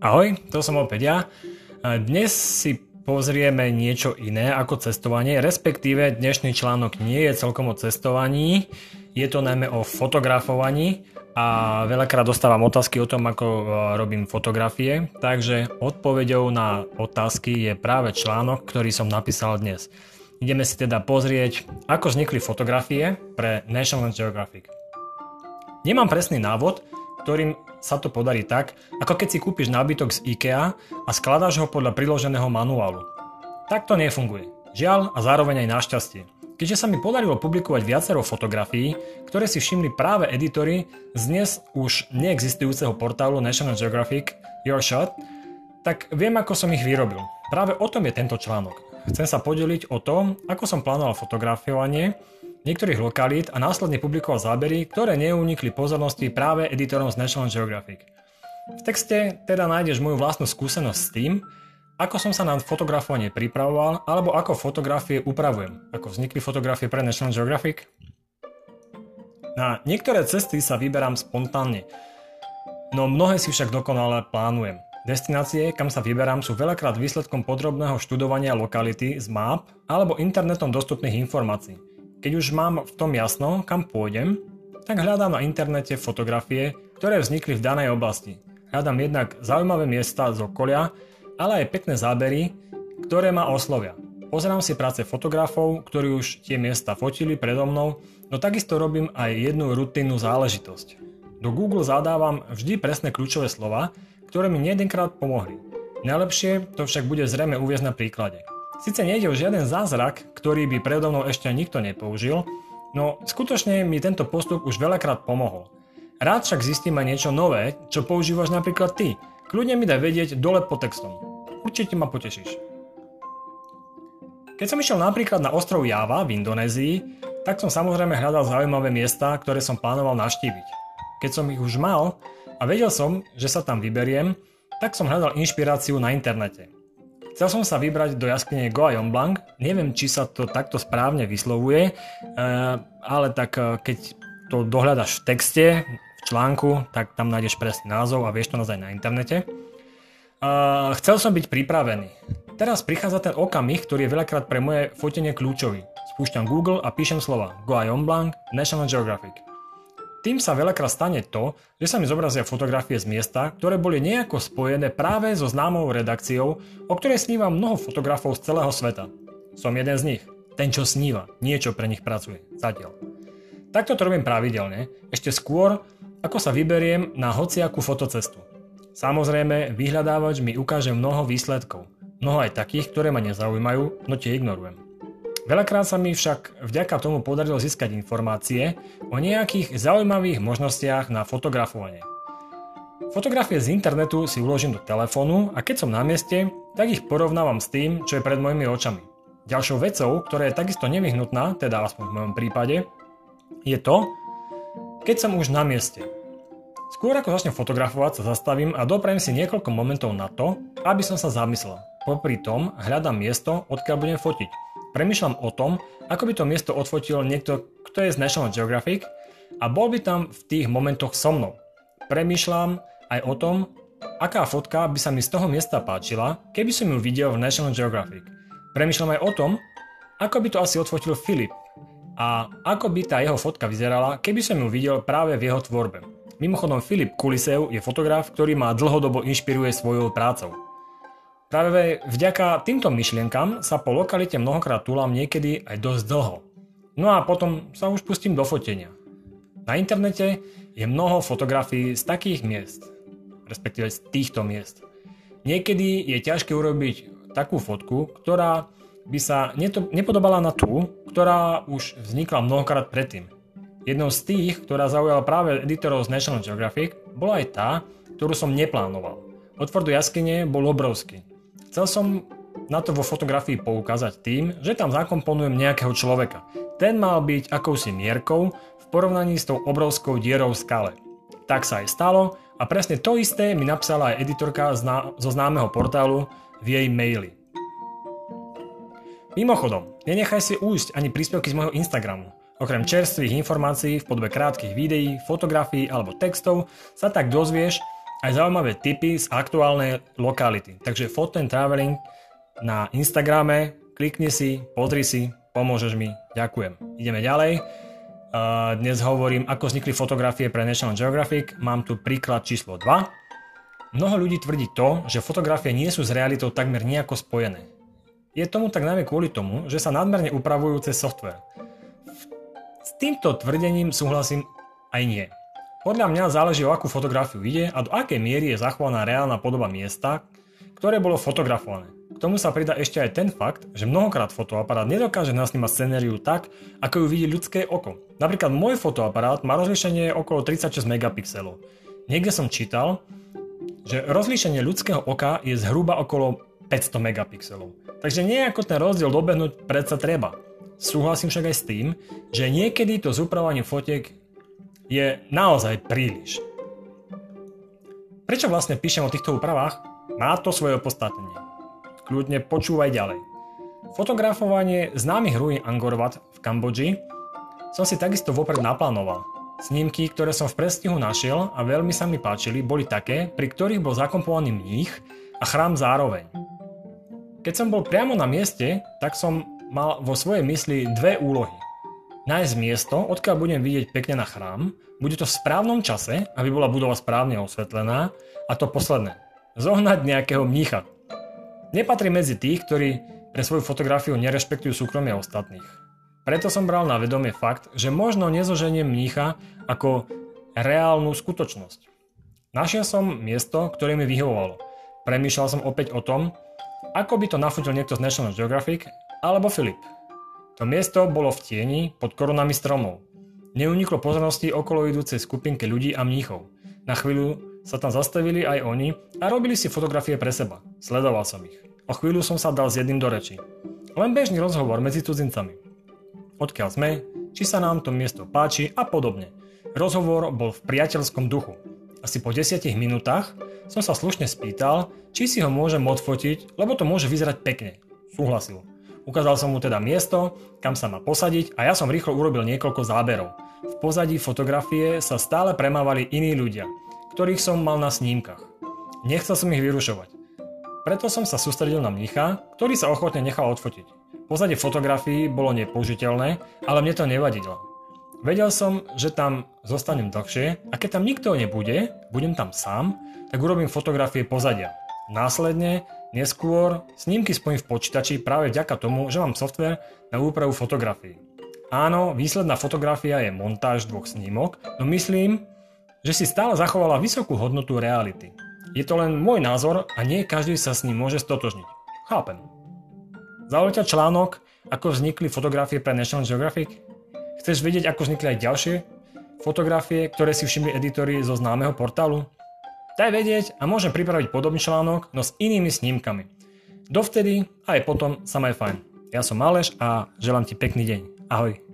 Ahoj, to som opäť ja. Dnes si pozrieme niečo iné ako cestovanie, respektíve dnešný článok nie je celkom o cestovaní, je to najmä o fotografovaní a veľakrát dostávam otázky o tom, ako e, robím fotografie, takže odpoveďou na otázky je práve článok, ktorý som napísal dnes. Ideme si teda pozrieť, ako vznikli fotografie pre National Geographic. Nemám presný návod, ktorým sa to podarí tak, ako keď si kúpiš nábytok z IKEA a skladáš ho podľa priloženého manuálu. Tak to nefunguje. Žiaľ a zároveň aj našťastie. Keďže sa mi podarilo publikovať viacero fotografií, ktoré si všimli práve editory z dnes už neexistujúceho portálu National Geographic Your Shot, tak viem, ako som ich vyrobil. Práve o tom je tento článok. Chcem sa podeliť o tom, ako som plánoval fotografovanie niektorých lokalít a následne publikoval zábery, ktoré neunikli pozornosti práve editorom z National Geographic. V texte teda nájdeš moju vlastnú skúsenosť s tým, ako som sa na fotografovanie pripravoval, alebo ako fotografie upravujem. Ako vznikli fotografie pre National Geographic? Na niektoré cesty sa vyberám spontánne, no mnohé si však dokonale plánujem. Destinácie, kam sa vyberám, sú veľakrát výsledkom podrobného študovania lokality z map alebo internetom dostupných informácií. Keď už mám v tom jasno, kam pôjdem, tak hľadám na internete fotografie, ktoré vznikli v danej oblasti. Hľadám jednak zaujímavé miesta z okolia, ale aj pekné zábery, ktoré ma oslovia. Pozerám si práce fotografov, ktorí už tie miesta fotili predo mnou, no takisto robím aj jednu rutinnú záležitosť. Do Google zadávam vždy presné kľúčové slova, ktoré mi nejedenkrát pomohli. Najlepšie to však bude zrejme uviezť na príklade. Sice nejde o žiaden zázrak, ktorý by predo mnou ešte nikto nepoužil, no skutočne mi tento postup už veľakrát pomohol. Rád však zistím aj niečo nové, čo používaš napríklad ty. Kľudne mi daj vedieť dole pod textom. Určite ma potešíš. Keď som išiel napríklad na ostrov Java v Indonézii, tak som samozrejme hľadal zaujímavé miesta, ktoré som plánoval navštíviť. Keď som ich už mal a vedel som, že sa tam vyberiem, tak som hľadal inšpiráciu na internete. Chcel som sa vybrať do jaskyne Goa Blanc, neviem, či sa to takto správne vyslovuje, e, ale tak e, keď to dohľadaš v texte, v článku, tak tam nájdeš presný názov a vieš to nájsť aj na internete. E, chcel som byť pripravený. Teraz prichádza ten okamih, ktorý je veľakrát pre moje fotenie kľúčový. Spúšťam Google a píšem slova Goa Blanc, National Geographic. Tým sa veľakrát stane to, že sa mi zobrazia fotografie z miesta, ktoré boli nejako spojené práve so známou redakciou, o ktorej sníva mnoho fotografov z celého sveta. Som jeden z nich. Ten, čo sníva. Niečo pre nich pracuje. Zatiaľ. Takto to robím pravidelne, ešte skôr, ako sa vyberiem na hociakú fotocestu. Samozrejme, vyhľadávač mi ukáže mnoho výsledkov. Mnoho aj takých, ktoré ma nezaujímajú, no tie ignorujem. Veľakrát sa mi však vďaka tomu podarilo získať informácie o nejakých zaujímavých možnostiach na fotografovanie. Fotografie z internetu si uložím do telefónu a keď som na mieste, tak ich porovnávam s tým, čo je pred mojimi očami. Ďalšou vecou, ktorá je takisto nevyhnutná, teda aspoň v mojom prípade, je to, keď som už na mieste. Skôr ako začnem fotografovať sa zastavím a doprajem si niekoľko momentov na to, aby som sa zamyslel. Popri tom hľadám miesto, odkiaľ budem fotiť. Premýšľam o tom, ako by to miesto odfotil niekto, kto je z National Geographic a bol by tam v tých momentoch so mnou. Premýšľam aj o tom, aká fotka by sa mi z toho miesta páčila, keby som ju videl v National Geographic. Premýšľam aj o tom, ako by to asi odfotil Filip a ako by tá jeho fotka vyzerala, keby som ju videl práve v jeho tvorbe. Mimochodom Filip Kulisev je fotograf, ktorý ma dlhodobo inšpiruje svojou prácou. Práve vďaka týmto myšlienkam sa po lokalite mnohokrát túlam niekedy aj dosť dlho. No a potom sa už pustím do fotenia. Na internete je mnoho fotografií z takých miest, respektíve z týchto miest. Niekedy je ťažké urobiť takú fotku, ktorá by sa nepodobala na tú, ktorá už vznikla mnohokrát predtým. Jednou z tých, ktorá zaujala práve editorov z National Geographic, bola aj tá, ktorú som neplánoval. Otvor do jaskyne bol obrovský. Chcel som na to vo fotografii poukázať tým, že tam zakomponujem nejakého človeka. Ten mal byť akousi mierkou v porovnaní s tou obrovskou dierou v skale. Tak sa aj stalo a presne to isté mi napísala aj editorka zo známeho portálu v jej maili. Mimochodom, nenechaj si újsť ani príspevky z môjho Instagramu. Okrem čerstvých informácií v podobe krátkých videí, fotografií alebo textov sa tak dozvieš, aj zaujímavé tipy z aktuálnej lokality. Takže Photo and Traveling na Instagrame, klikni si, pozri si, pomôžeš mi, ďakujem. Ideme ďalej. Dnes hovorím, ako vznikli fotografie pre National Geographic. Mám tu príklad číslo 2. Mnoho ľudí tvrdí to, že fotografie nie sú s realitou takmer nejako spojené. Je tomu tak najmä kvôli tomu, že sa nadmerne upravujú cez software. S týmto tvrdením súhlasím aj nie. Podľa mňa záleží o akú fotografiu ide a do akej miery je zachovaná reálna podoba miesta, ktoré bolo fotografované. K tomu sa pridá ešte aj ten fakt, že mnohokrát fotoaparát nedokáže nasnímať scenériu tak, ako ju vidí ľudské oko. Napríklad môj fotoaparát má rozlíšenie okolo 36 megapixelov. Niekde som čítal, že rozlíšenie ľudského oka je zhruba okolo 500 megapixelov. Takže nejako ten rozdiel dobehnúť predsa treba. Súhlasím však aj s tým, že niekedy to zúpravanie fotiek je naozaj príliš. Prečo vlastne píšem o týchto úpravách? Má to svoje opodstatnenie. Kľudne počúvaj ďalej. Fotografovanie známych ruín Angkor Wat v Kambodži som si takisto vopred naplánoval. Snímky, ktoré som v prestihu našiel a veľmi sa mi páčili, boli také, pri ktorých bol zakompovaný mních a chrám zároveň. Keď som bol priamo na mieste, tak som mal vo svojej mysli dve úlohy – nájsť miesto, odkiaľ budem vidieť pekne na chrám, bude to v správnom čase, aby bola budova správne osvetlená a to posledné, zohnať nejakého mnícha. Nepatrí medzi tých, ktorí pre svoju fotografiu nerešpektujú súkromie ostatných. Preto som bral na vedomie fakt, že možno nezoženiem mnícha ako reálnu skutočnosť. Našiel som miesto, ktoré mi vyhovovalo. Premýšľal som opäť o tom, ako by to nafotil niekto z National Geographic alebo Filip. To miesto bolo v tieni pod korunami stromov. Neuniklo pozornosti okolo idúcej skupinke ľudí a mníchov. Na chvíľu sa tam zastavili aj oni a robili si fotografie pre seba. Sledoval som ich. O chvíľu som sa dal s jedným do reči. Len bežný rozhovor medzi cudzincami. Odkiaľ sme, či sa nám to miesto páči a podobne. Rozhovor bol v priateľskom duchu. Asi po 10 minútach som sa slušne spýtal, či si ho môžem odfotiť, lebo to môže vyzerať pekne. Súhlasil. Ukázal som mu teda miesto, kam sa má posadiť a ja som rýchlo urobil niekoľko záberov. V pozadí fotografie sa stále premávali iní ľudia, ktorých som mal na snímkach. Nechcel som ich vyrušovať. Preto som sa sústredil na mnicha, ktorý sa ochotne nechal odfotiť. Pozadie fotografií bolo nepoužiteľné, ale mne to nevadilo. Vedel som, že tam zostanem dlhšie a keď tam nikto nebude, budem tam sám, tak urobím fotografie pozadia. Následne Neskôr snímky spojím v počítači práve vďaka tomu, že mám software na úpravu fotografií. Áno, výsledná fotografia je montáž dvoch snímok, no myslím, že si stále zachovala vysokú hodnotu reality. Je to len môj názor a nie každý sa s ním môže stotožniť. Chápem. Zaujíte článok, ako vznikli fotografie pre National Geographic? Chceš vedieť, ako vznikli aj ďalšie fotografie, ktoré si všimli editori zo známeho portálu? Daj vedieť a môžem pripraviť podobný článok, no s inými snímkami. Dovtedy aj potom sa maj fajn. Ja som Maleš a želám ti pekný deň. Ahoj.